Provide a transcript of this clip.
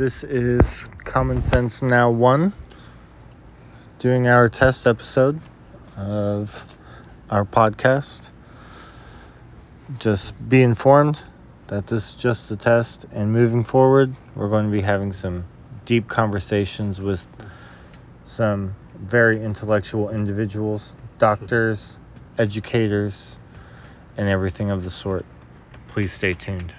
This is Common Sense Now 1, doing our test episode of our podcast. Just be informed that this is just a test, and moving forward, we're going to be having some deep conversations with some very intellectual individuals, doctors, educators, and everything of the sort. Please stay tuned.